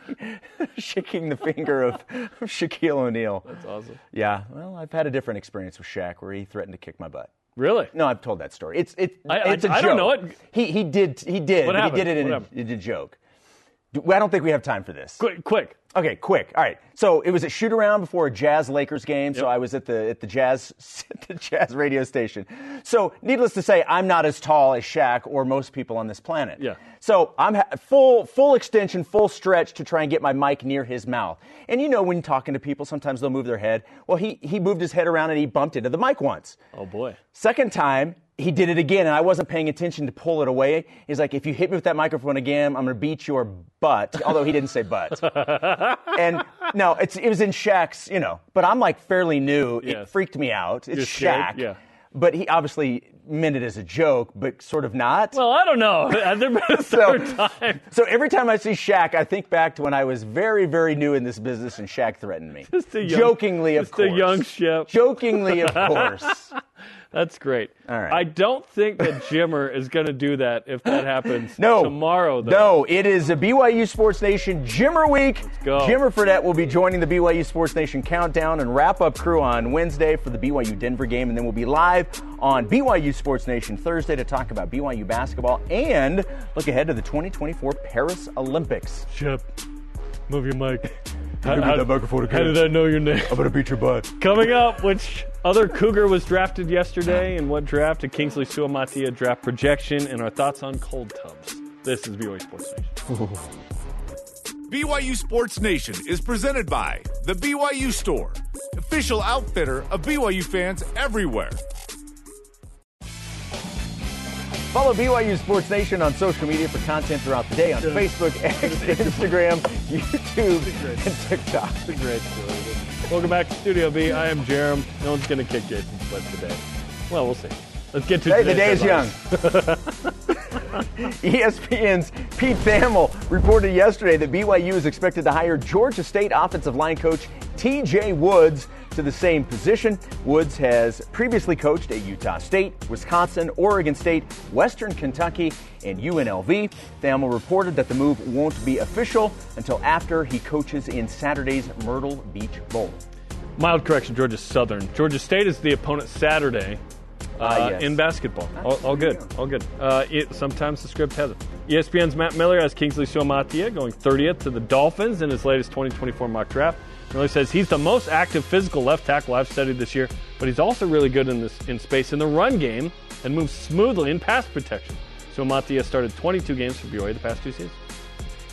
shaking the finger of, of Shaquille O'Neal. That's awesome. Yeah, well, I've had a different experience with Shaq where he threatened to kick my butt. Really? No, I've told that story. It's it, I, it's a I, joke. I don't know it. He he did he did he did it in a, a joke. I don't think we have time for this. Quick, quick. Okay, quick. All right. So it was a shoot around before a Jazz Lakers game. Yep. So I was at the at the Jazz the Jazz radio station. So needless to say, I'm not as tall as Shaq or most people on this planet. Yeah. So I'm ha- full full extension, full stretch to try and get my mic near his mouth. And you know, when talking to people, sometimes they'll move their head. Well, he he moved his head around and he bumped into the mic once. Oh boy. Second time, he did it again, and I wasn't paying attention to pull it away. He's like, if you hit me with that microphone again, I'm going to beat your butt. Although he didn't say butt. and no, it was in Shaq's, you know, but I'm like fairly new. Yes. It freaked me out. It's You're Shaq. Scared? Yeah. But he obviously meant it as a joke, but sort of not. Well, I don't know. There been a so? So every time I see Shaq, I think back to when I was very, very new in this business and Shaq threatened me. Just a young, Jokingly, of course. Just a young ship. Jokingly, of course. That's great. All right. I don't think that Jimmer is going to do that if that happens no, tomorrow, though. No, it is a BYU Sports Nation Jimmer Week. Let's go. Jimmer Fredette will be joining the BYU Sports Nation Countdown and wrap up crew on Wednesday for the BYU Denver game, and then we'll be live on BYU Sports Nation Thursday to talk about BYU basketball and look ahead to the 2024 Paris Olympics. Chip, move your mic. How, how, did I know your name? I'm gonna beat your butt. Coming up, which other Cougar was drafted yesterday, and what draft? A Kingsley Suamataia draft projection, and our thoughts on cold tubs. This is BYU Sports Nation. BYU Sports Nation is presented by the BYU Store, official outfitter of BYU fans everywhere. Follow BYU Sports Nation on social media for content throughout the day on Facebook, X, Instagram, YouTube, and TikTok. It's a great story. Welcome back to Studio B. I am Jarom. No one's going to kick Jason's butt today. Well, we'll see. Let's get to Hey, the day is young. ESPN's Pete Thamel reported yesterday that BYU is expected to hire Georgia State offensive line coach TJ Woods to the same position. Woods has previously coached at Utah State, Wisconsin, Oregon State, Western Kentucky, and UNLV. Thamel reported that the move won't be official until after he coaches in Saturday's Myrtle Beach Bowl. Mild correction, Georgia Southern. Georgia State is the opponent Saturday uh, Ah, yes. in basketball. All, all good, all good. Uh, it, sometimes the script has it. ESPN's Matt Miller has Kingsley Suamataia going 30th to the Dolphins in his latest 2024 mock draft. Miller says he's the most active physical left tackle I've studied this year, but he's also really good in this in space in the run game and moves smoothly in pass protection. Suamataia started 22 games for BYU the past two seasons.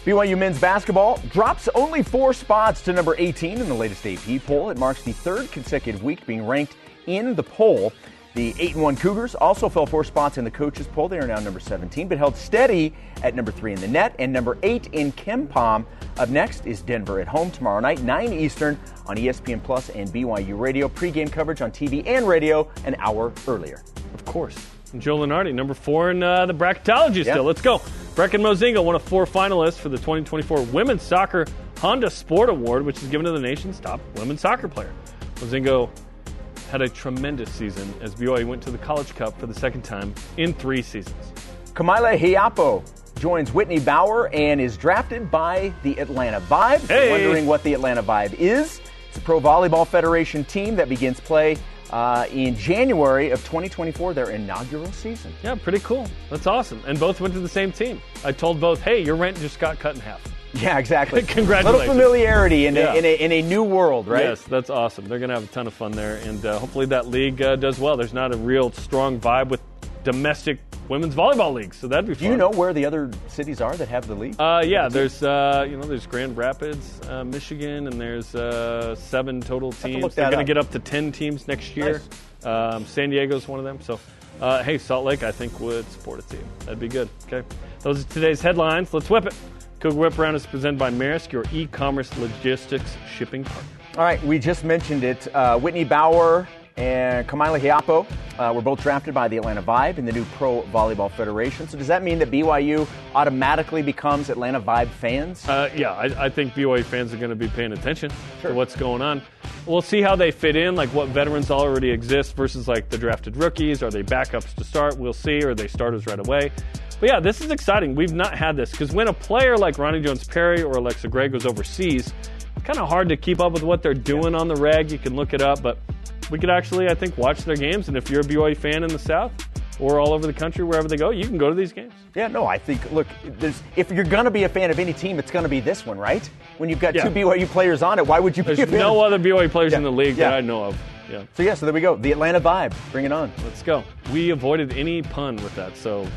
BYU men's basketball drops only four spots to number 18 in the latest AP poll. It marks the third consecutive week being ranked in the poll. The 8 and 1 Cougars also fell four spots in the coaches poll. They are now number 17, but held steady at number 3 in the net and number 8 in KenPom. Up next is Denver at home tomorrow night, 9 Eastern on ESPN Plus and BYU Radio. Pre-game coverage on TV and radio an hour earlier. Of course. Joe Lunardi, number four in uh, the bracketology Yeah. still. Let's go. Brecken Mozingo, one of four finalists for the 2024 Women's Soccer Honda Sport Award, which is given to the nation's top women's soccer player. Mozingo had a tremendous season as BYU went to the College Cup for the second time in three seasons. Kamila Hiapo joins Whitney Bauer and is drafted by the Atlanta Vibe. Hey. Wondering what the Atlanta Vibe is? It's a Pro Volleyball Federation team that begins play uh, in January of 2024, their inaugural season. Yeah, pretty cool. That's awesome. And both went to the same team. I told both, hey, your rent just got cut in half. Yeah, exactly. Congratulations. A little familiarity in, Yeah. a, in, a, in a new world, right? Yes, that's awesome. They're going to have a ton of fun there, and uh, hopefully that league uh, does well. There's not a real strong vibe with domestic women's volleyball leagues, so that'd be fun. Do you know where the other cities are that have the league? Uh, yeah, there's uh, you know there's Grand Rapids, uh, Michigan, and there's uh, seven total teams. They're going to get up to ten teams next year. Um, San Diego's one of them. So, uh, hey, Salt Lake, I think would support a team. That'd be good. Okay, those are today's headlines. Let's whip it. Cougar Whip Around is presented by Maersk, your e-commerce logistics shipping partner. All right, we just mentioned it. Uh, Whitney Bauer and Kamila Hiapo uh, were both drafted by the Atlanta Vibe in the new Pro Volleyball Federation. So does that mean that BYU automatically becomes Atlanta Vibe fans? Uh, yeah, I, I think BYU fans are going to be paying attention Sure. to what's going on. We'll see how they fit in, like what veterans already exist versus like the drafted rookies. Are they backups to start? We'll see. Or are they starters right away? But yeah, this is exciting. We've not had this because when a player like Ronnie Jones Perry or Alexa Gray goes overseas, it's kind of hard to keep up with what they're doing on the reg. You can look it up, but we could actually, I think, watch their games. And if you're a BYU fan in the South or all over the country, wherever they go, you can go to these games. yeah, no, I think, look, there's, if you're going to be a fan of any team, it's going to be this one, right? When you've got Yeah. two BYU players on it, why would you There's be a fan no other BYU players in the league yeah. that I know of. Yeah. So, yeah, so there we go. The Atlanta Vibe. Bring it on. Let's go. We avoided any pun with that, so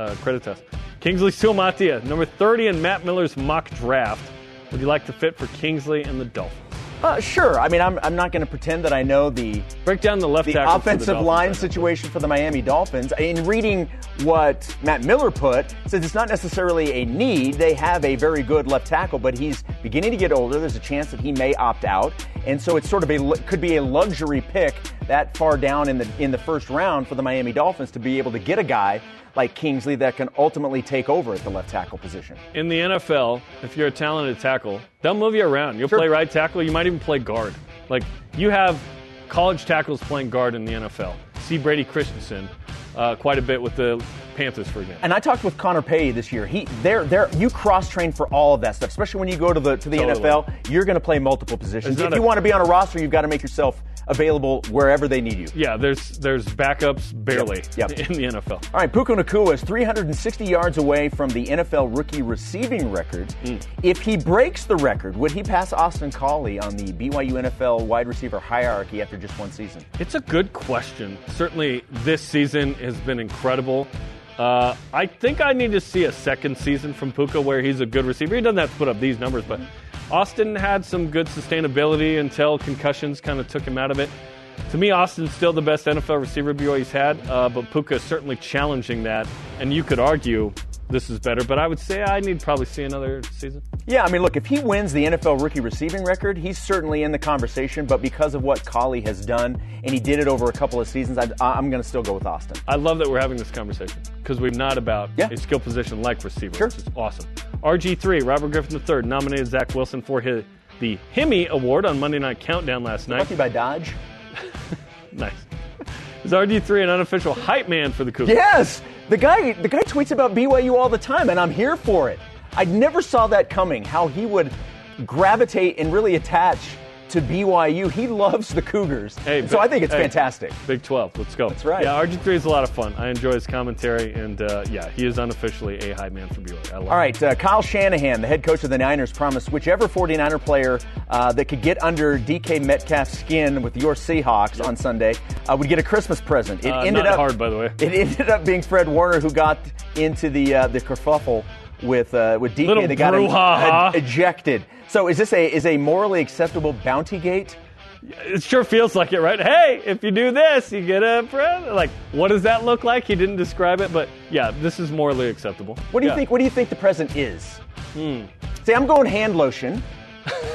uh, credit test. Kingsley Suamataia, number 30 in Matt Miller's mock draft. Would you like to fit for Kingsley and the Dolphins? Uh, sure. I mean, I'm, I'm not going to pretend that I know the Break down the left the offensive Dolphins line situation for the Miami Dolphins. In reading what Matt Miller put, says it's not necessarily a need. They have a very good left tackle, but he's beginning to get older. There's a chance that he may opt out, and so it's sort of a could be a luxury pick that far down in the in the first round for the Miami Dolphins to be able to get a guy like Kingsley that can ultimately take over at the left tackle position. In the NFL, if you're a talented tackle, they'll move you around. You'll Sure. play right tackle. You might even play guard. Like you have college tackles playing guard in the NFL. See Brady Christensen uh, quite a bit with the Panthers, for example. And I talked with Connor Pay this year. He, they're, they're, you cross train for all of that stuff, especially when you go to the to the Totally. NFL. You're going to play multiple positions. If not you want to be on a roster, you've got to make yourself available wherever they need you. Yeah, there's there's backups barely Yep. in the NFL. All right, Puka Nacua is 360 yards away from the NFL rookie receiving record. Hmm. If he breaks the record, would he pass Austin Collie on the BYU NFL wide receiver hierarchy after just one season? It's a good question. Certainly, this season has been incredible. Uh, I think I need to see a second season from Puka where he's a good receiver. He doesn't have to put up these numbers, but Austin had some good sustainability until concussions kind of took him out of it. To me, Austin's still the best NFL receiver BYU's had, uh, but Puka is certainly challenging that. And you could argue this is better, but I would say I need probably see another season. Yeah, I mean, look, if he wins the NFL rookie receiving record, he's certainly in the conversation. But because of what Collie has done, and he did it over a couple of seasons, I, I'm going to still go with Austin. I love that we're having this conversation because we're not about Yeah. a skill position like receiver, Sure. which is awesome. RG3, Robert Griffin III, nominated Zach Wilson for his the Hemi Award on Monday Night Countdown last night. You by Dodge. Nice. Is RG3 an unofficial hype man for the Cougars? Yes, the guy the guy tweets about BYU all the time, and I'm here for it. I never saw that coming. How he would gravitate and really attach to BYU. He loves the Cougars, Hey, so but- I think it's hey. fantastic. Big 12. Let's go. That's right. Yeah, RG3 is a lot of fun. I enjoy his commentary, and uh, yeah, he is unofficially a high man for BYU. I love All right, uh, Kyle Shanahan, the head coach of the Niners, promised whichever 49er player uh, that could get under DK Metcalf's skin with your Seahawks on Sunday uh, would get a Christmas present. It Uh, ended up hard, by the way. It ended up being Fred Warner who got into the uh, the kerfuffle with uh, with DK. Little they got brouhaha. uh, ejected. So is this a is a morally acceptable bounty gate? It sure feels like it, right? Hey, if you do this, you get a friend. Like, what does that look like? He didn't describe it, but yeah, this is morally acceptable. What do you Yeah. think? What do you think the present is? Hmm. See, I'm going hand lotion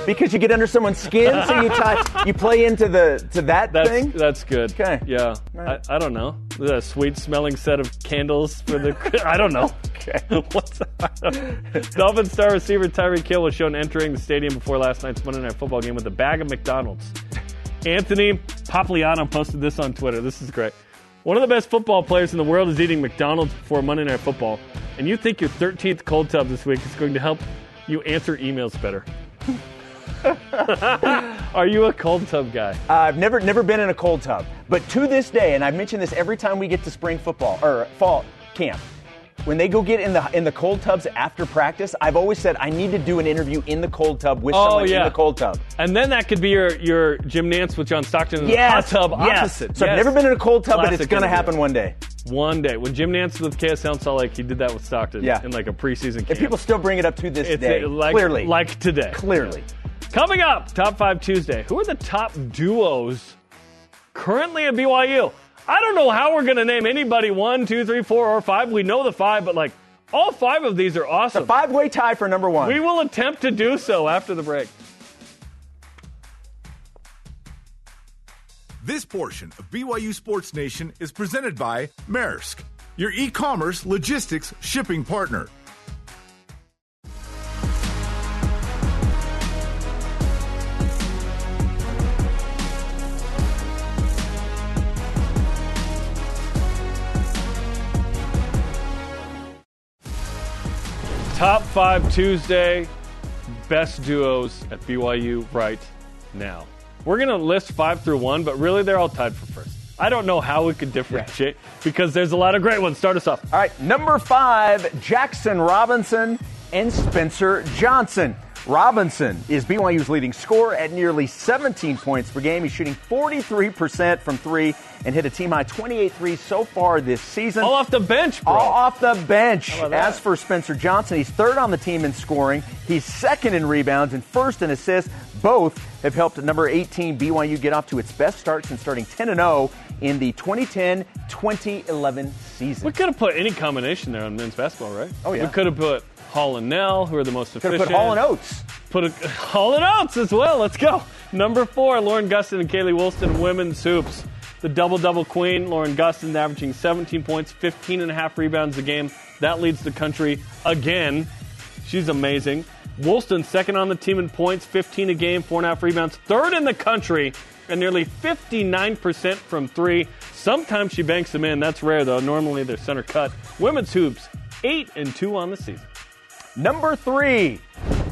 because you get under someone's skin, so you tie, you play into the to that That's thing. that's good. Okay. Yeah. right. I, I don't know. A sweet smelling set of candles for the. I don't know. Okay. What's up? Dolphin star receiver Tyreek Hill was shown entering the stadium before last night's Monday Night Football game with a bag of McDonald's. Anthony Papliano posted this on Twitter. This is great. One of the best football players in the world is eating McDonald's before Monday Night Football, and you think your 13th cold tub this week is going to help you answer emails better. Are you a cold tub guy? I've never never been in a cold tub, but to this day, and I've mentioned this every time we get to spring football or fall camp. When they go get in the in the cold tubs after practice, I've always said I need to do an interview in the cold tub with Oh, someone yeah. in the cold tub. And then that could be your your Jim Nantz with John Stockton in Yes, the hot tub yes. opposite. So I've Yes. never been in a cold tub, but it's Classic going to interview. happen one day. One day when Jim Nantz was with KSL in Salt Lake, he did that with Stockton. Yeah. in like a preseason camp. And people still bring it up to this it's day. uh, like, clearly, like today. clearly. Coming up, top five Tuesday. Who are the top duos currently at BYU? I don't know how we're going to name anybody one, two, three, four, or five. We know the five, but like all five of these are awesome. Five way tie for number one. We will attempt to do so after the break. This portion of BYU Sports Nation is presented by Maersk, your e commerce logistics shipping partner. Top five Tuesday, best duos at BYU right now. We're going to list five through one, but really they're all tied for first. I don't know how we could differentiate because there's a lot of great ones. Start us off. All right, number five, Jaxson Robinson and Spencer Johnson. Robinson is BYU's leading scorer at nearly 17 points per game. He's shooting 43% from three and hit a team high 28 threes so far this season. All off the bench, bro. All off the bench. As for Spencer Johnson, he's third on the team in scoring. He's second in rebounds and first in assists. Both have helped number 18 BYU get off to its best start since starting 10 0 in the 2010-2011 season. We could have put any combination there on men's basketball, right? Oh, yeah. We could have put Hall and Knell, who are the most Could efficient. have put Hall and Oates. Put a, Hall and Oates as well. Let's go. Number four, Lauren Gustin and Kailey Woolston, women's hoops. The double double queen, Lauren Gustin, averaging 17 points, 15 and a half rebounds a game. That leads the country again. She's amazing. Woolston, second on the team in points, 15 a game, four and a half rebounds, third in the country, and nearly 59% from three. Sometimes she banks them in. That's rare, though. Normally they're center cut. Women's hoops, eight and two on the season. Number three,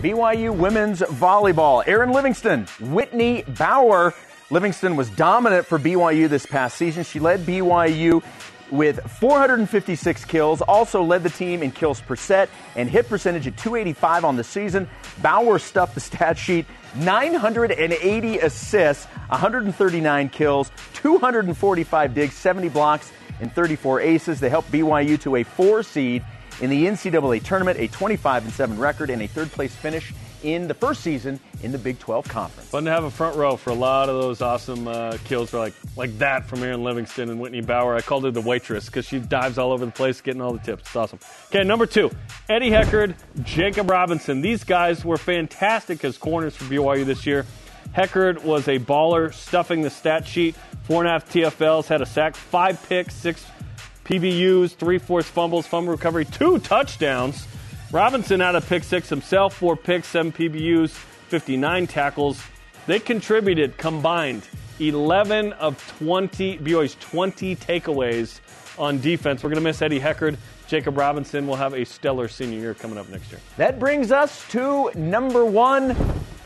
BYU women's volleyball. Erin Livingston, Whitney Bauer. Livingston was dominant for BYU this past season. She led BYU with 456 kills, also led the team in kills per set and hit percentage at 285 on the season. Bauer stuffed the stat sheet 980 assists, 139 kills, 245 digs, 70 blocks, and 34 aces. They helped BYU to a four seed in the NCAA tournament, a 25 and 7 record, and a third place finish in the first season in the Big 12 Conference. Fun to have a front row for a lot of those awesome uh, kills for like like that from Erin Livingston and Whitney Bauer. I called her the waitress because she dives all over the place getting all the tips. It's awesome. Okay, number two, Eddie Heckard, Jacob Robinson. These guys were fantastic as corners for BYU this year. Heckard was a baller, stuffing the stat sheet. Four and a half TFLs, had a sack, five picks, six PBUs, three forced fumbles, fumble recovery, two touchdowns. Robinson had a pick six himself, four picks, seven PBUs, 59 tackles. They contributed combined 11 of 20, BYU's 20 takeaways on defense. We're going to miss Eddie Heckard. Jacob Robinson will have a stellar senior year coming up next year. That brings us to number one,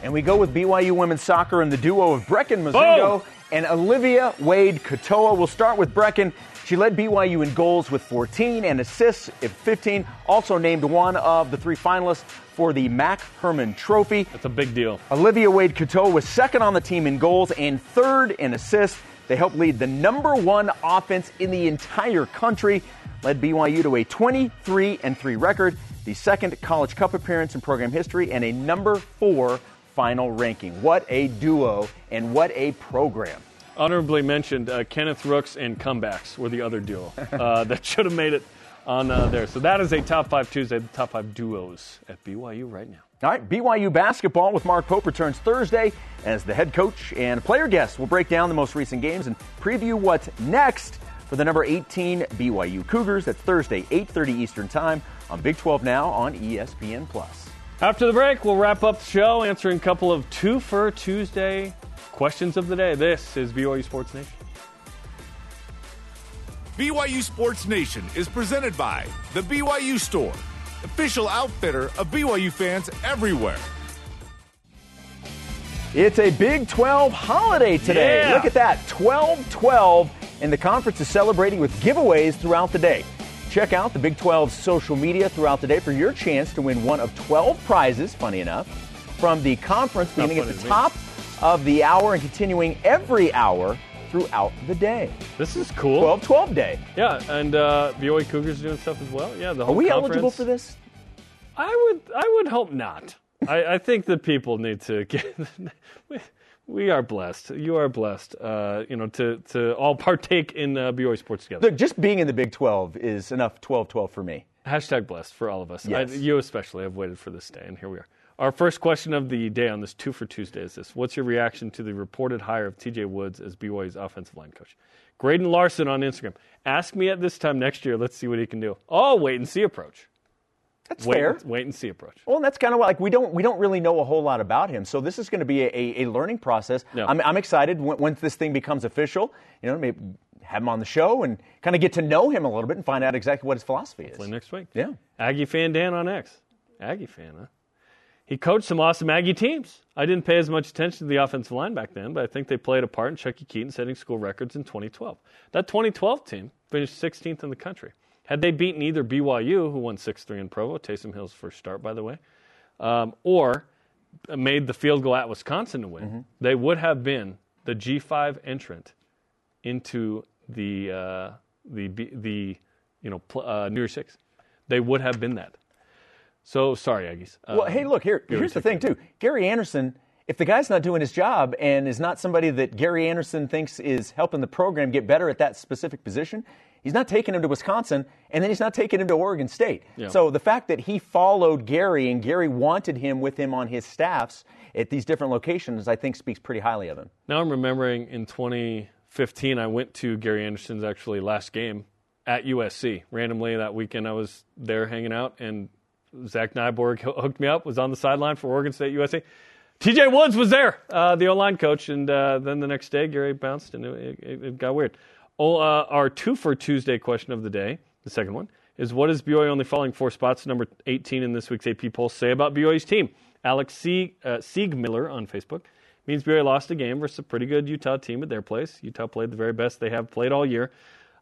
and we go with BYU women's soccer and the duo of Brecken Mozingo and Olivia Wade Katoa. We'll start with Brecken. She led BYU in goals with 14 and assists at 15. Also named one of the three finalists for the Mac Hermann Trophy. That's a big deal. Olivia Wade Katoa was second on the team in goals and third in assists. They helped lead the number one offense in the entire country, led BYU to a 23 and 3 record, the second College Cup appearance in program history, and a number four final ranking. What a duo and what a program. Honorably mentioned, uh, Kenneth Rooks and comebacks were the other duo uh, that should have made it on uh, there. So that is a top five Tuesday, the top five duos at BYU right now. All right, BYU basketball with Mark Pope returns Thursday as the head coach and player guest. will break down the most recent games and preview what's next for the number 18 BYU Cougars. That's Thursday, 8:30 Eastern Time on Big 12 Now on ESPN Plus. After the break, we'll wrap up the show answering a couple of two for Tuesday questions of the day. This is BYU Sports Nation. BYU Sports Nation is presented by The BYU Store, official outfitter of BYU fans everywhere. It's a Big 12 holiday today. Yeah. Look at that 12 12, and the conference is celebrating with giveaways throughout the day. Check out the Big 12's social media throughout the day for your chance to win one of 12 prizes, funny enough, from the conference beginning at the top me. Of the hour and continuing every hour throughout the day. This is cool. 12 12 day. Yeah, and uh, BYU Cougars doing stuff as well. Yeah, the Are we conference. eligible for this? I would, I would hope not. I, I think that people need to get. we, we are blessed. You are blessed. Uh, you know, to to all partake in uh, BYU sports together. Look, just being in the Big 12 is enough 12 12 for me. Hashtag blessed for all of us. Yes. I, you especially have waited for this day, and here we are. Our first question of the day on this two for Tuesday is this: What's your reaction to the reported hire of T.J. Woods as BYU's offensive line coach? Graydon Larson on Instagram. Ask me at this time next year. Let's see what he can do. Oh, wait and see approach. That's Wait, fair. wait and see approach. Well, and that's kind of like we don't we don't really know a whole lot about him, so this is going to be a, a, learning process. Yeah. I'm, I'm excited when, once this thing becomes official. You know, maybe have him on the show and kind of get to know him a little bit and find out exactly what his philosophy is. Hopefully next week. Yeah. Aggie fan Dan on X. Aggie fan, huh? He coached some awesome Aggie teams. I didn't pay as much attention to the offensive line back then, but I think they played a part in Chuckie Keeton setting school records in 2012. That 2012 team finished 16th in the country. Had they beaten either BYU, who won 6 3 in Provo, Taysom Hill's first start, by the way, um, or made the field goal at Wisconsin to win, they would have been the G5 entrant into the uh, the the you know pl- uh, New Year's Six. They would have been that. So sorry, Aggies. Well, Um, hey, look here. Here's the thing, too. Gary Anderson. If the guy's not doing his job and is not somebody that Gary Anderson thinks is helping the program get better at that specific position, he's not taking him to Wisconsin, and then he's not taking him to Oregon State. Yeah. So the fact that he followed Gary and Gary wanted him with him on his staffs at these different locations, I think speaks pretty highly of him. Now I'm remembering in 2015, I went to Gary Anderson's actually last game at USC. Randomly that weekend, I was there hanging out, and Zach Nyborg hooked me up. Was on the sideline for Oregon State USA. TJ Woods was there, uh, the O line coach, and uh, then the next day Gary bounced, and it, it, it got weird. Oh, uh, our two for Tuesday question of the day, the second one, is what is BYU only falling four spots, number 18 in this week's AP poll, say about BYU's team? Alex Sieg, uh, Siegmiller on Facebook means BYU lost a game versus a pretty good Utah team at their place. Utah played the very best they have played all year.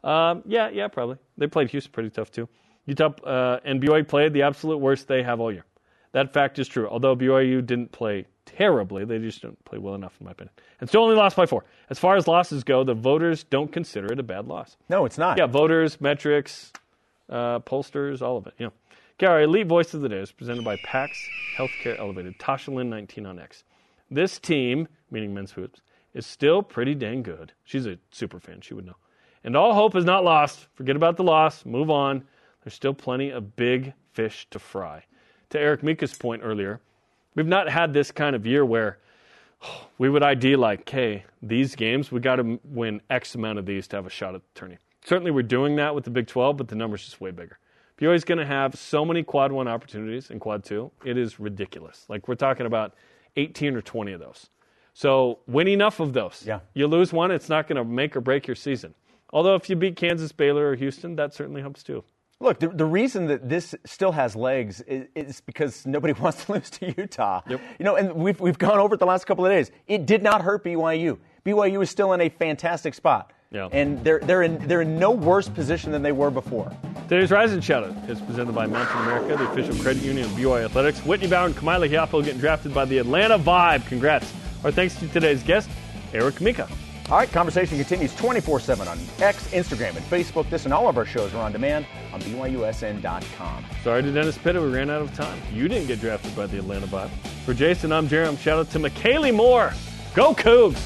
Um, yeah, yeah, probably. They played Houston pretty tough too. Utah uh, and BYU played the absolute worst they have all year. That fact is true. Although BYU didn't play terribly, they just didn't play well enough, in my opinion. And still only lost by four. As far as losses go, the voters don't consider it a bad loss. No, it's not. Yeah, voters, metrics, uh, pollsters, all of it. Yeah. Okay, our elite voice of the day is presented by PAX Healthcare Elevated. Tasha Lynn, 19 on X. This team, meaning men's hoops, is still pretty dang good. She's a super fan. She would know. And all hope is not lost. Forget about the loss. Move on. There's still plenty of big fish to fry. To Eric Mika's point earlier, we've not had this kind of year where we would ID like, okay, these games, we got to win X amount of these to have a shot at the tourney. Certainly, we're doing that with the Big 12, but the number's just way bigger. BYU's going to have so many quad one opportunities in quad two. It is ridiculous. Like, we're talking about 18 or 20 of those. So win enough of those. Yeah. You lose one, it's not going to make or break your season. Although if you beat Kansas, Baylor, or Houston, that certainly helps too. Look, the, the reason that this still has legs is, is because nobody wants to lose to Utah. Yep. You know, and we've, we've gone over it the last couple of days. It did not hurt BYU. BYU is still in a fantastic spot. Yeah. And they're, they're, in, they're in no worse position than they were before. Today's Rising Shoutout is presented by Mountain America, the official credit union of BYU Athletics. Whitney Bauer and Kamila Hiapo getting drafted by the Atlanta Vibe. Congrats. Our thanks to today's guest, Eric Mika. All right, conversation continues 24 7 on X, Instagram, and Facebook. This and all of our shows are on demand on BYUSN.com. Sorry to Dennis Pitta, we ran out of time. You didn't get drafted by the Atlanta Vibe. For Jason, I'm Jarom. Shout out to McKaylee Moore. Go Cougs!